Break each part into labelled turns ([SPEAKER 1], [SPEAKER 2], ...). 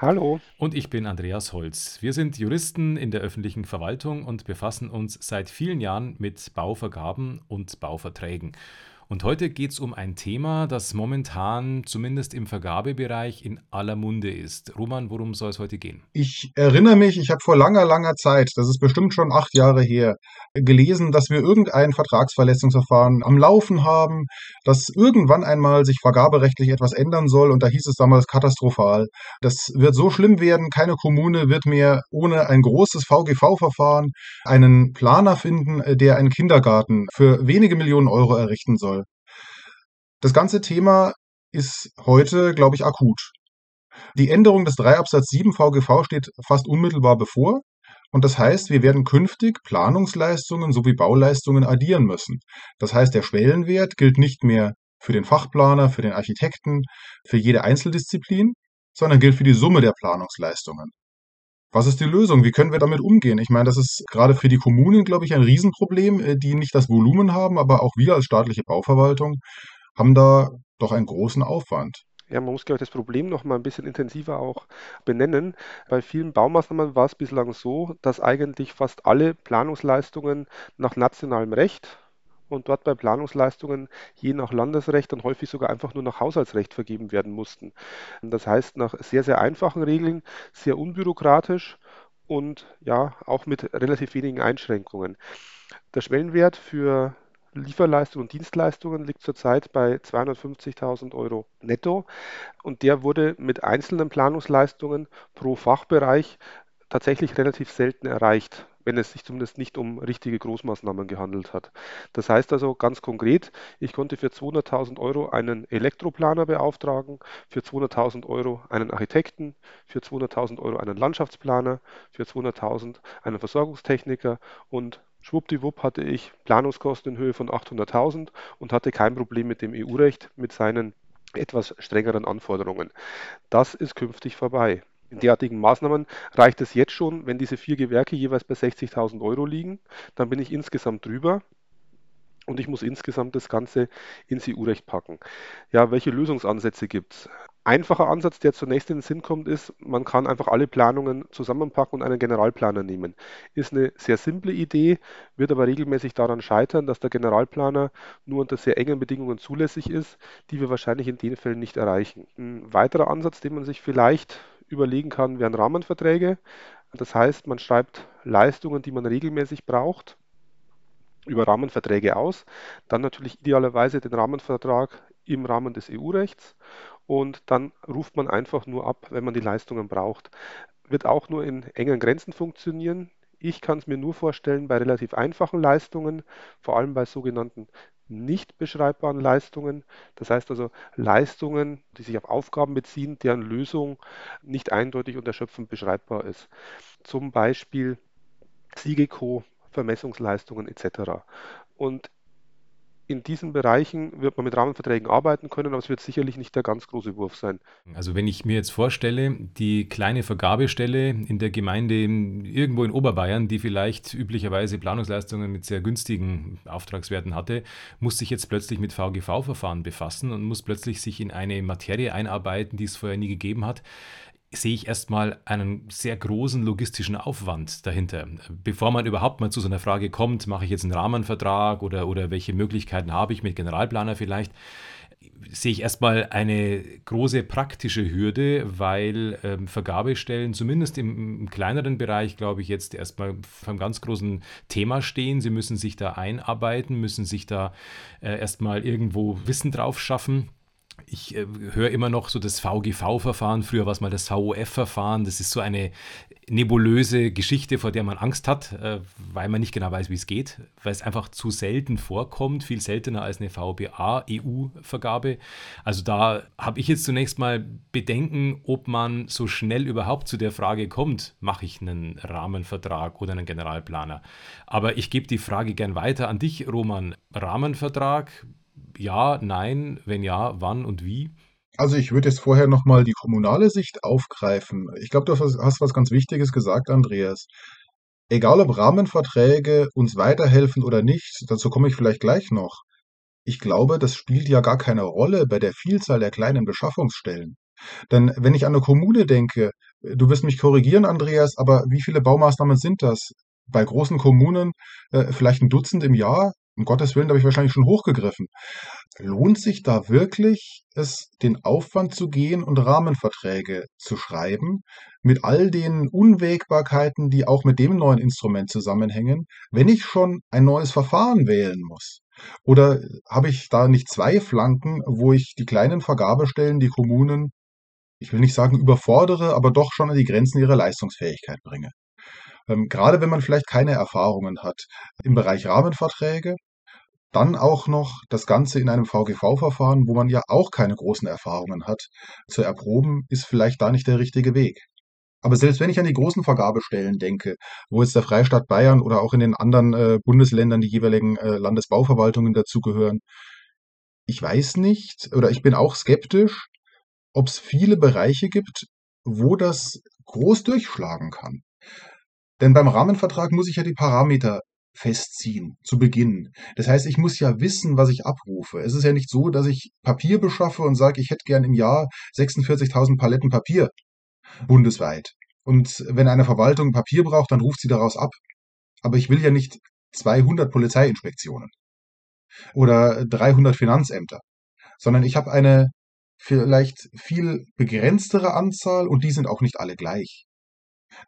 [SPEAKER 1] Hallo.
[SPEAKER 2] Und ich bin Andreas Holz. Wir sind Juristen in der öffentlichen Verwaltung und befassen uns seit vielen Jahren mit Bauvergaben und Bauverträgen. Und heute geht es um ein Thema, das momentan zumindest im Vergabebereich in aller Munde ist. Roman, worum soll es heute gehen?
[SPEAKER 3] Ich erinnere mich, ich habe vor langer, langer Zeit, das ist bestimmt schon acht Jahre her, gelesen, dass wir irgendein Vertragsverletzungsverfahren am Laufen haben, dass irgendwann einmal sich vergaberechtlich etwas ändern soll und da hieß es damals katastrophal. Das wird so schlimm werden, keine Kommune wird mehr ohne ein großes VGV-Verfahren einen Planer finden, der einen Kindergarten für wenige Millionen Euro errichten soll. Das ganze Thema ist heute, glaube ich, akut. Die Änderung des 3 Absatz 7 VGV steht fast unmittelbar bevor. Und das heißt, wir werden künftig Planungsleistungen sowie Bauleistungen addieren müssen. Das heißt, der Schwellenwert gilt nicht mehr für den Fachplaner, für den Architekten, für jede Einzeldisziplin, sondern gilt für die Summe der Planungsleistungen. Was ist die Lösung? Wie können wir damit umgehen? Ich meine, das ist gerade für die Kommunen, glaube ich, ein Riesenproblem, äh, die nicht das Volumen haben, aber auch wir als staatliche Bauverwaltung haben da doch einen großen Aufwand.
[SPEAKER 1] Ja, man muss, glaube ich, das Problem noch mal ein bisschen intensiver auch benennen. Bei vielen Baumaßnahmen war es bislang so, dass eigentlich fast alle Planungsleistungen nach nationalem Recht und dort bei Planungsleistungen je nach Landesrecht dann häufig sogar einfach nur nach Haushaltsrecht vergeben werden mussten. Das heißt, nach sehr, sehr einfachen Regeln, sehr unbürokratisch und ja, auch mit relativ wenigen Einschränkungen. Der Schwellenwert für Lieferleistungen und Dienstleistungen liegt zurzeit bei 250.000 Euro netto und der wurde mit einzelnen Planungsleistungen pro Fachbereich tatsächlich relativ selten erreicht, wenn es sich zumindest nicht um richtige Großmaßnahmen gehandelt hat. Das heißt also ganz konkret, ich konnte für 200.000 Euro einen Elektroplaner beauftragen, für 200.000 Euro einen Architekten, für 200.000 Euro einen Landschaftsplaner, für 200.000 einen Versorgungstechniker und Schwuppdiwupp hatte ich Planungskosten in Höhe von 800.000 und hatte kein Problem mit dem EU-Recht, mit seinen etwas strengeren Anforderungen. Das ist künftig vorbei. In derartigen Maßnahmen reicht es jetzt schon, wenn diese vier Gewerke jeweils bei 60.000 Euro liegen, dann bin ich insgesamt drüber und ich muss insgesamt das Ganze ins EU-Recht packen. Ja, welche Lösungsansätze gibt es? Einfacher Ansatz, der zunächst in den Sinn kommt, ist, man kann einfach alle Planungen zusammenpacken und einen Generalplaner nehmen. Ist eine sehr simple Idee, wird aber regelmäßig daran scheitern, dass der Generalplaner nur unter sehr engen Bedingungen zulässig ist, die wir wahrscheinlich in den Fällen nicht erreichen. Ein weiterer Ansatz, den man sich vielleicht überlegen kann, wären Rahmenverträge. Das heißt, man schreibt Leistungen, die man regelmäßig braucht, über Rahmenverträge aus. Dann natürlich idealerweise den Rahmenvertrag im Rahmen des EU-Rechts und dann ruft man einfach nur ab, wenn man die Leistungen braucht. Wird auch nur in engen Grenzen funktionieren. Ich kann es mir nur vorstellen bei relativ einfachen Leistungen, vor allem bei sogenannten nicht beschreibbaren Leistungen. Das heißt also Leistungen, die sich auf Aufgaben beziehen, deren Lösung nicht eindeutig und erschöpfend beschreibbar ist. Zum Beispiel SIGECO, Vermessungsleistungen etc. Und in diesen Bereichen wird man mit Rahmenverträgen arbeiten können, aber es wird sicherlich nicht der ganz große Wurf sein.
[SPEAKER 2] Also wenn ich mir jetzt vorstelle, die kleine Vergabestelle in der Gemeinde irgendwo in Oberbayern, die vielleicht üblicherweise Planungsleistungen mit sehr günstigen Auftragswerten hatte, muss sich jetzt plötzlich mit VGV-Verfahren befassen und muss plötzlich sich in eine Materie einarbeiten, die es vorher nie gegeben hat sehe ich erstmal einen sehr großen logistischen Aufwand dahinter. Bevor man überhaupt mal zu so einer Frage kommt, mache ich jetzt einen Rahmenvertrag oder, oder welche Möglichkeiten habe ich mit Generalplaner vielleicht, sehe ich erstmal eine große praktische Hürde, weil ähm, Vergabestellen zumindest im, im, kleineren Bereich, glaube ich, jetzt erstmal vor einem ganz großen Thema stehen. Sie müssen sich da einarbeiten, müssen sich da äh, erstmal irgendwo Wissen drauf schaffen ich äh, höre immer noch so das VGV-Verfahren, früher war es mal das VOF-Verfahren. Das ist so eine nebulöse Geschichte, vor der man Angst hat, äh, weil man nicht genau weiß, wie es geht, weil es einfach zu selten vorkommt, viel seltener als eine VBA-EU-Vergabe. Also da habe ich jetzt zunächst mal Bedenken, ob man so schnell überhaupt zu der Frage kommt, mache ich einen Rahmenvertrag oder einen Generalplaner. Aber ich gebe die Frage gern weiter an dich, Roman. Rahmenvertrag, ja, nein, wenn ja, wann und wie?
[SPEAKER 3] Also ich würde jetzt vorher nochmal die kommunale Sicht aufgreifen. Ich glaube, du hast was ganz Wichtiges gesagt, Andreas. Egal ob Rahmenverträge uns weiterhelfen oder nicht, dazu komme ich vielleicht gleich noch. Ich glaube, das spielt ja gar keine Rolle bei der Vielzahl der kleinen Beschaffungsstellen. Denn wenn ich an eine Kommune denke, du wirst mich korrigieren, Andreas, aber wie viele Baumaßnahmen sind das? Bei großen Kommunen äh, vielleicht ein Dutzend im Jahr, um Gottes Willen, da habe ich wahrscheinlich schon hochgegriffen. Lohnt sich da wirklich, es den Aufwand zu gehen und Rahmenverträge zu schreiben, mit all den Unwägbarkeiten, die auch mit dem neuen Instrument zusammenhängen, wenn ich schon ein neues Verfahren wählen muss? Oder habe ich da nicht zwei Flanken, wo ich die kleinen Vergabestellen, die Kommunen, ich will nicht sagen überfordere, aber doch schon an die Grenzen ihrer Leistungsfähigkeit bringe? Ähm, gerade wenn man vielleicht keine Erfahrungen hat im Bereich Rahmenverträge, dann auch noch das Ganze in einem VGV-Verfahren, wo man ja auch keine großen Erfahrungen hat, zu erproben, ist vielleicht da nicht der richtige Weg. Aber selbst wenn ich an die großen Vergabestellen denke, wo jetzt der Freistaat Bayern oder auch in den anderen äh, Bundesländern die jeweiligen äh, Landesbauverwaltungen dazugehören, ich weiß nicht oder ich bin auch skeptisch, ob es viele Bereiche gibt, wo das groß durchschlagen kann. Denn beim Rahmenvertrag muss ich ja die Parameter festziehen zu Beginn. Das heißt, ich muss ja wissen, was ich abrufe. Es ist ja nicht so, dass ich Papier beschaffe und sage, ich hätte gern im Jahr 46.000 Paletten Papier bundesweit. Und wenn eine Verwaltung Papier braucht, dann ruft sie daraus ab. Aber ich will ja nicht 200 Polizeiinspektionen oder 300 Finanzämter, sondern ich habe eine vielleicht viel begrenztere Anzahl und die sind auch nicht alle gleich.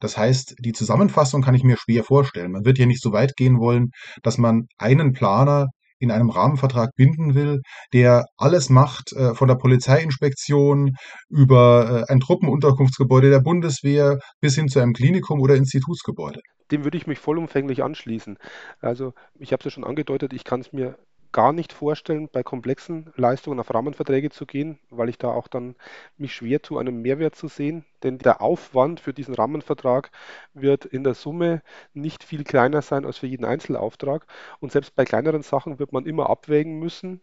[SPEAKER 3] Das heißt, die Zusammenfassung kann ich mir schwer vorstellen. Man wird ja nicht so weit gehen wollen, dass man einen Planer in einem Rahmenvertrag binden will, der alles macht, äh, von der Polizeiinspektion über äh, ein Truppenunterkunftsgebäude der Bundeswehr bis hin zu einem Klinikum oder Institutsgebäude.
[SPEAKER 1] Dem würde ich mich vollumfänglich anschließen. Also ich habe es ja schon angedeutet, ich kann es mir gar nicht vorstellen, bei komplexen Leistungen auf Rahmenverträge zu gehen, weil ich da auch dann mich schwer tue, einen Mehrwert zu sehen. Denn der Aufwand für diesen Rahmenvertrag wird in der Summe nicht viel kleiner sein als für jeden Einzelauftrag. Und selbst bei kleineren Sachen wird man immer abwägen müssen,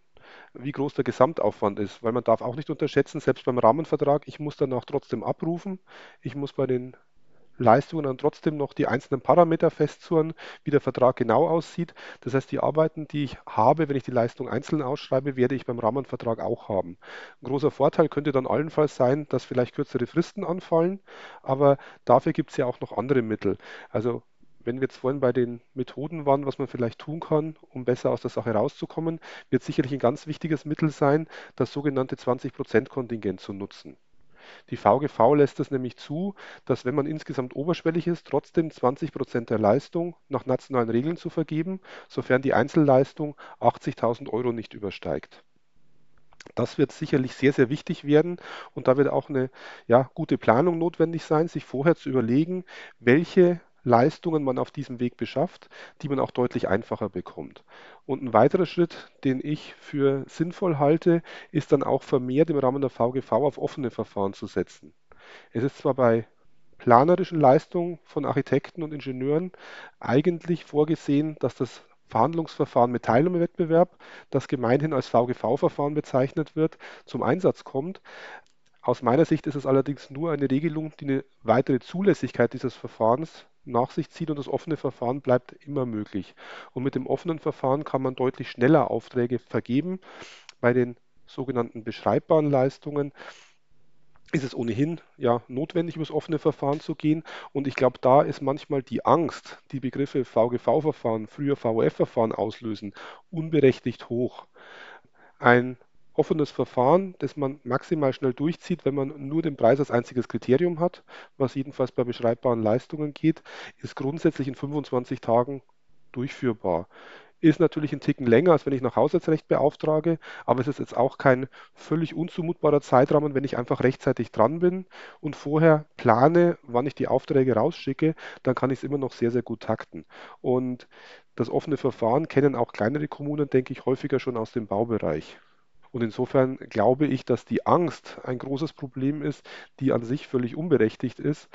[SPEAKER 1] wie groß der Gesamtaufwand ist, weil man darf auch nicht unterschätzen, selbst beim Rahmenvertrag, ich muss danach trotzdem abrufen, ich muss bei den Leistungen dann trotzdem noch die einzelnen Parameter festzurren, wie der Vertrag genau aussieht. Das heißt, die Arbeiten, die ich habe, wenn ich die Leistung einzeln ausschreibe, werde ich beim Rahmenvertrag auch haben. Ein großer Vorteil könnte dann allenfalls sein, dass vielleicht kürzere Fristen anfallen, aber dafür gibt es ja auch noch andere Mittel. Also wenn wir jetzt vorhin bei den Methoden waren, was man vielleicht tun kann, um besser aus der Sache rauszukommen, wird sicherlich ein ganz wichtiges Mittel sein, das sogenannte 20%-Kontingent zu nutzen. Die VGV lässt es nämlich zu, dass wenn man insgesamt oberschwellig ist, trotzdem 20 Prozent der Leistung nach nationalen Regeln zu vergeben, sofern die Einzelleistung 80.000 Euro nicht übersteigt. Das wird sicherlich sehr, sehr wichtig werden und da wird auch eine ja, gute Planung notwendig sein, sich vorher zu überlegen, welche Leistungen man auf diesem Weg beschafft, die man auch deutlich einfacher bekommt. Und ein weiterer Schritt, den ich für sinnvoll halte, ist dann auch vermehrt im Rahmen der VGV auf offene Verfahren zu setzen. Es ist zwar bei planerischen Leistungen von Architekten und Ingenieuren eigentlich vorgesehen, dass das Verhandlungsverfahren mit Teilnahmewettbewerb, das gemeinhin als VGV-Verfahren bezeichnet wird, zum Einsatz kommt. Aus meiner Sicht ist es allerdings nur eine Regelung, die eine weitere Zulässigkeit dieses Verfahrens nach sich zieht und das offene Verfahren bleibt immer möglich. Und mit dem offenen Verfahren kann man deutlich schneller Aufträge vergeben. Bei den sogenannten beschreibbaren Leistungen ist es ohnehin ja notwendig, über das offene Verfahren zu gehen. Und ich glaube, da ist manchmal die Angst, die Begriffe VGV-Verfahren, früher VOF-Verfahren auslösen, unberechtigt hoch. Ein offenes Verfahren, das man maximal schnell durchzieht, wenn man nur den Preis als einziges Kriterium hat, was jedenfalls bei beschreibbaren Leistungen geht, ist grundsätzlich in 25 Tagen durchführbar. Ist natürlich ein Ticken länger, als wenn ich nach Haushaltsrecht beauftrage, aber es ist jetzt auch kein völlig unzumutbarer Zeitrahmen, wenn ich einfach rechtzeitig dran bin und vorher plane, wann ich die Aufträge rausschicke, dann kann ich es immer noch sehr, sehr gut takten. Und das offene Verfahren kennen auch kleinere Kommunen, denke ich, häufiger schon aus dem Baubereich. Und insofern glaube ich, dass die Angst ein großes Problem ist, die an sich völlig unberechtigt ist,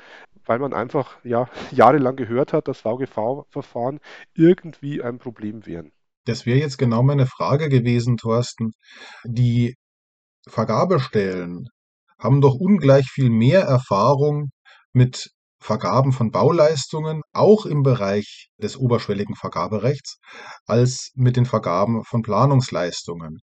[SPEAKER 1] weil man einfach ja, jahrelang gehört hat, dass VGV-Verfahren irgendwie ein Problem wären.
[SPEAKER 3] Das wäre jetzt genau meine Frage gewesen, Thorsten. Die Vergabestellen haben doch ungleich viel mehr Erfahrung mit Vergaben von Bauleistungen, auch im Bereich des oberschwelligen Vergaberechts, als mit den Vergaben von Planungsleistungen.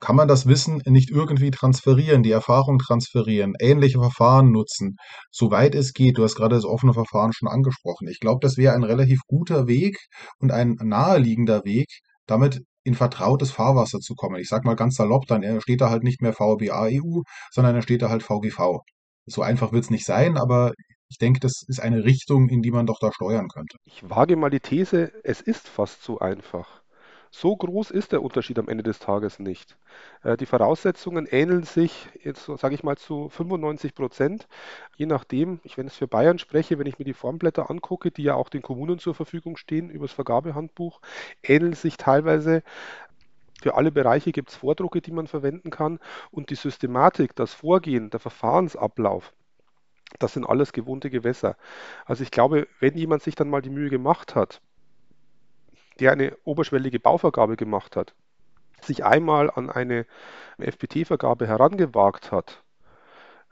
[SPEAKER 3] Kann man das Wissen nicht irgendwie transferieren, die Erfahrung transferieren, ähnliche Verfahren nutzen, soweit es geht? Du hast gerade das offene Verfahren schon angesprochen. Ich glaube, das wäre ein relativ guter Weg und ein naheliegender Weg, damit in vertrautes Fahrwasser zu kommen. Ich sag mal ganz salopp, dann steht da halt nicht mehr VBA EU, sondern da steht da halt VGV. So einfach wird es nicht sein, aber ich denke, das ist eine Richtung, in die man doch da steuern könnte.
[SPEAKER 1] Ich wage mal die These, es ist fast so einfach. So groß ist der Unterschied am Ende des Tages nicht. Äh, die Voraussetzungen ähneln sich, jetzt sage ich mal, zu 95 Prozent. Je nachdem, ich, wenn ich für Bayern spreche, wenn ich mir die Formblätter angucke, die ja auch den Kommunen zur Verfügung stehen über das Vergabehandbuch, ähneln sich teilweise für alle Bereiche gibt es Vordrucke, die man verwenden kann. Und die Systematik, das Vorgehen, der Verfahrensablauf, das sind alles gewohnte Gewässer. Also ich glaube, wenn jemand sich dann mal die Mühe gemacht hat, der eine oberschwellige Bauvergabe gemacht hat, sich einmal an eine FPT-Vergabe herangewagt hat,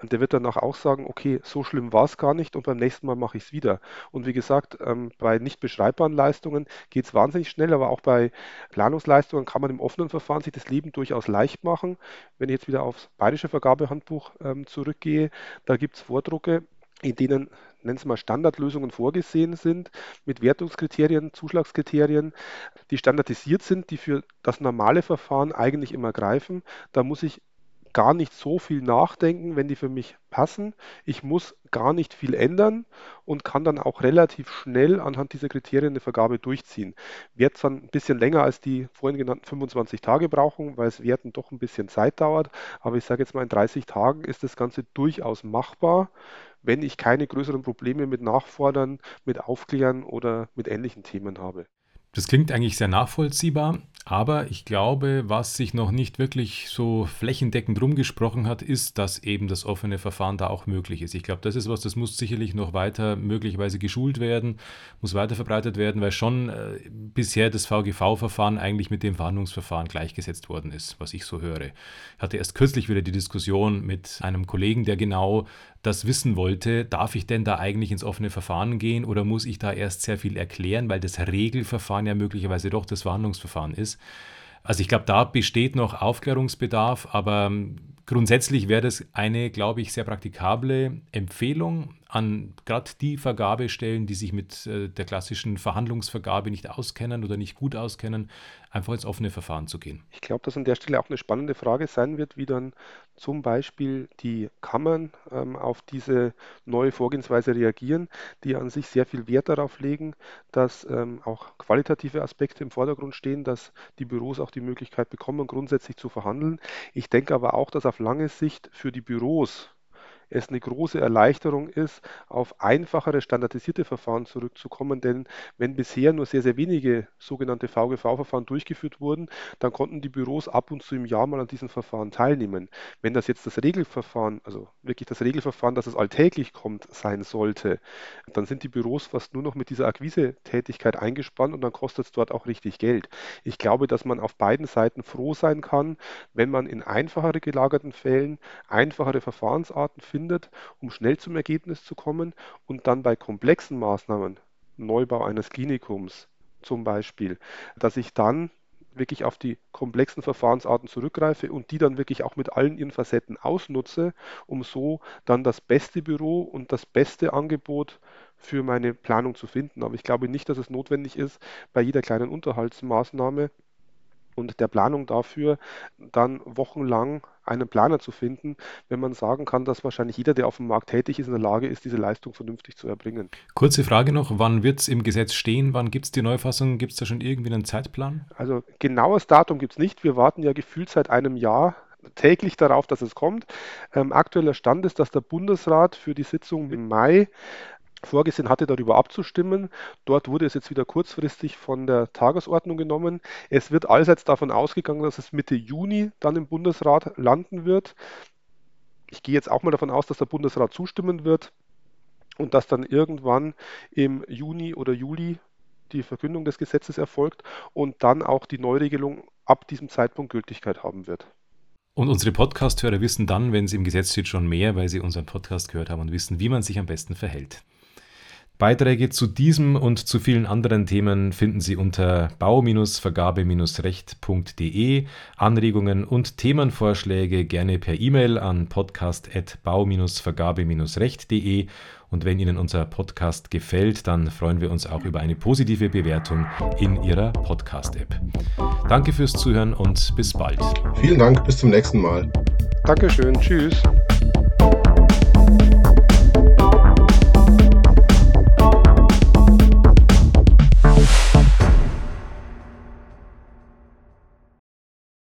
[SPEAKER 1] der wird danach auch sagen, okay, so schlimm war es gar nicht und beim nächsten Mal mache ich es wieder. Und wie gesagt, ähm, bei nicht beschreibbaren Leistungen geht es wahnsinnig schnell, aber auch bei Planungsleistungen kann man im offenen Verfahren sich das Leben durchaus leicht machen. Wenn ich jetzt wieder aufs bayerische Vergabehandbuch ähm, zurückgehe, da gibt es Vordrucke, in denen nennen es mal Standardlösungen vorgesehen sind, mit Wertungskriterien, Zuschlagskriterien, die standardisiert sind, die für das normale Verfahren eigentlich immer greifen. Da muss ich gar nicht so viel nachdenken, wenn die für mich passen. Ich muss gar nicht viel ändern und kann dann auch relativ schnell anhand dieser Kriterien eine Vergabe durchziehen. Wird zwar ein bisschen länger als die vorhin genannten 25 Tage brauchen, weil es Werten doch ein bisschen Zeit dauert, aber ich sage jetzt mal, in 30 Tagen ist das Ganze durchaus machbar, wenn ich keine größeren Probleme mit Nachfordern, mit Aufklären oder mit ähnlichen Themen habe.
[SPEAKER 2] Das klingt eigentlich sehr nachvollziehbar, aber ich glaube, was sich noch nicht wirklich so flächendeckend rumgesprochen hat, ist, dass eben das offene Verfahren da auch möglich ist. Ich glaube, das ist was, das muss sicherlich noch weiter möglicherweise geschult werden, muss weiter verbreitet werden, weil schon äh, bisher das VGV-Verfahren eigentlich mit dem Verhandlungsverfahren gleichgesetzt worden ist, was ich so höre. Ich hatte erst kürzlich wieder die Diskussion mit einem Kollegen, der genau das wissen wollte, darf ich denn da eigentlich ins offene Verfahren gehen oder muss ich da erst sehr viel erklären, weil das Regelverfahren ja möglicherweise doch das Verhandlungsverfahren ist. Also ich glaube, da besteht noch Aufklärungsbedarf, aber ähm, grundsätzlich wäre das eine, glaube ich, sehr praktikable Empfehlung an gerade die Vergabestellen, die sich mit äh, der klassischen Verhandlungsvergabe nicht auskennen oder nicht gut auskennen, einfach ins offene Verfahren zu gehen.
[SPEAKER 1] Ich glaube, dass an der Stelle auch eine spannende Frage sein wird, wie dann zum Beispiel die Kammern ähm, auf diese neue Vorgehensweise reagieren, die an sich sehr viel Wert darauf legen, dass ähm, auch qualitative Aspekte im Vordergrund stehen, dass die Büros auch die Möglichkeit bekommen, grundsätzlich zu verhandeln. Ich denke aber auch, dass auf lange Sicht für die Büros es eine große Erleichterung ist, auf einfachere standardisierte Verfahren zurückzukommen. Denn wenn bisher nur sehr, sehr wenige sogenannte VGV-Verfahren durchgeführt wurden, dann konnten die Büros ab und zu im Jahr mal an diesen Verfahren teilnehmen. Wenn das jetzt das Regelverfahren, also wirklich das Regelverfahren, dass es alltäglich kommt, sein sollte, dann sind die Büros fast nur noch mit dieser Akquise-Tätigkeit eingespannt und dann kostet es dort auch richtig Geld. Ich glaube, dass man auf beiden Seiten froh sein kann, wenn man in einfachere gelagerten Fällen einfachere Verfahrensarten findet findet, um schnell zum Ergebnis zu kommen und dann bei komplexen Maßnahmen, Neubau eines Klinikums zum Beispiel, dass ich dann wirklich auf die komplexen Verfahrensarten zurückgreife und die dann wirklich auch mit allen ihren Facetten ausnutze, um so dann das beste Büro und das beste Angebot für meine Planung zu finden. Aber ich glaube nicht, dass es notwendig ist, bei jeder kleinen Unterhaltsmaßnahme und der Planung dafür dann wochenlang einen Planer zu finden, wenn man sagen kann, dass wahrscheinlich jeder, der auf dem Markt tätig ist, in der Lage ist, diese Leistung vernünftig zu erbringen.
[SPEAKER 2] Kurze Frage noch, wann wird es im Gesetz stehen? Wann gibt es die Neufassung? Gibt es da schon irgendwie einen Zeitplan?
[SPEAKER 1] Also genaues Datum gibt es nicht. Wir warten ja gefühlt seit einem Jahr täglich darauf, dass es kommt. Ähm, aktueller Stand ist, dass der Bundesrat für die Sitzung im Mai vorgesehen hatte, darüber abzustimmen. Dort wurde es jetzt wieder kurzfristig von der Tagesordnung genommen. Es wird allseits davon ausgegangen, dass es Mitte Juni dann im Bundesrat landen wird. Ich gehe jetzt auch mal davon aus, dass der Bundesrat zustimmen wird und dass dann irgendwann im Juni oder Juli die Verkündung des Gesetzes erfolgt und dann auch die Neuregelung ab diesem Zeitpunkt Gültigkeit haben wird.
[SPEAKER 2] Und unsere Podcast-Hörer wissen dann, wenn sie im Gesetz steht, schon mehr, weil sie unseren Podcast gehört haben und wissen, wie man sich am besten verhält. Beiträge zu diesem und zu vielen anderen Themen finden Sie unter bau-vergabe-recht.de. Anregungen und Themenvorschläge gerne per E-Mail an podcast.bau-vergabe-recht.de. Und wenn Ihnen unser Podcast gefällt, dann freuen wir uns auch über eine positive Bewertung in Ihrer Podcast-App. Danke fürs Zuhören und bis bald.
[SPEAKER 3] Vielen Dank, bis zum nächsten Mal.
[SPEAKER 1] Dankeschön, tschüss.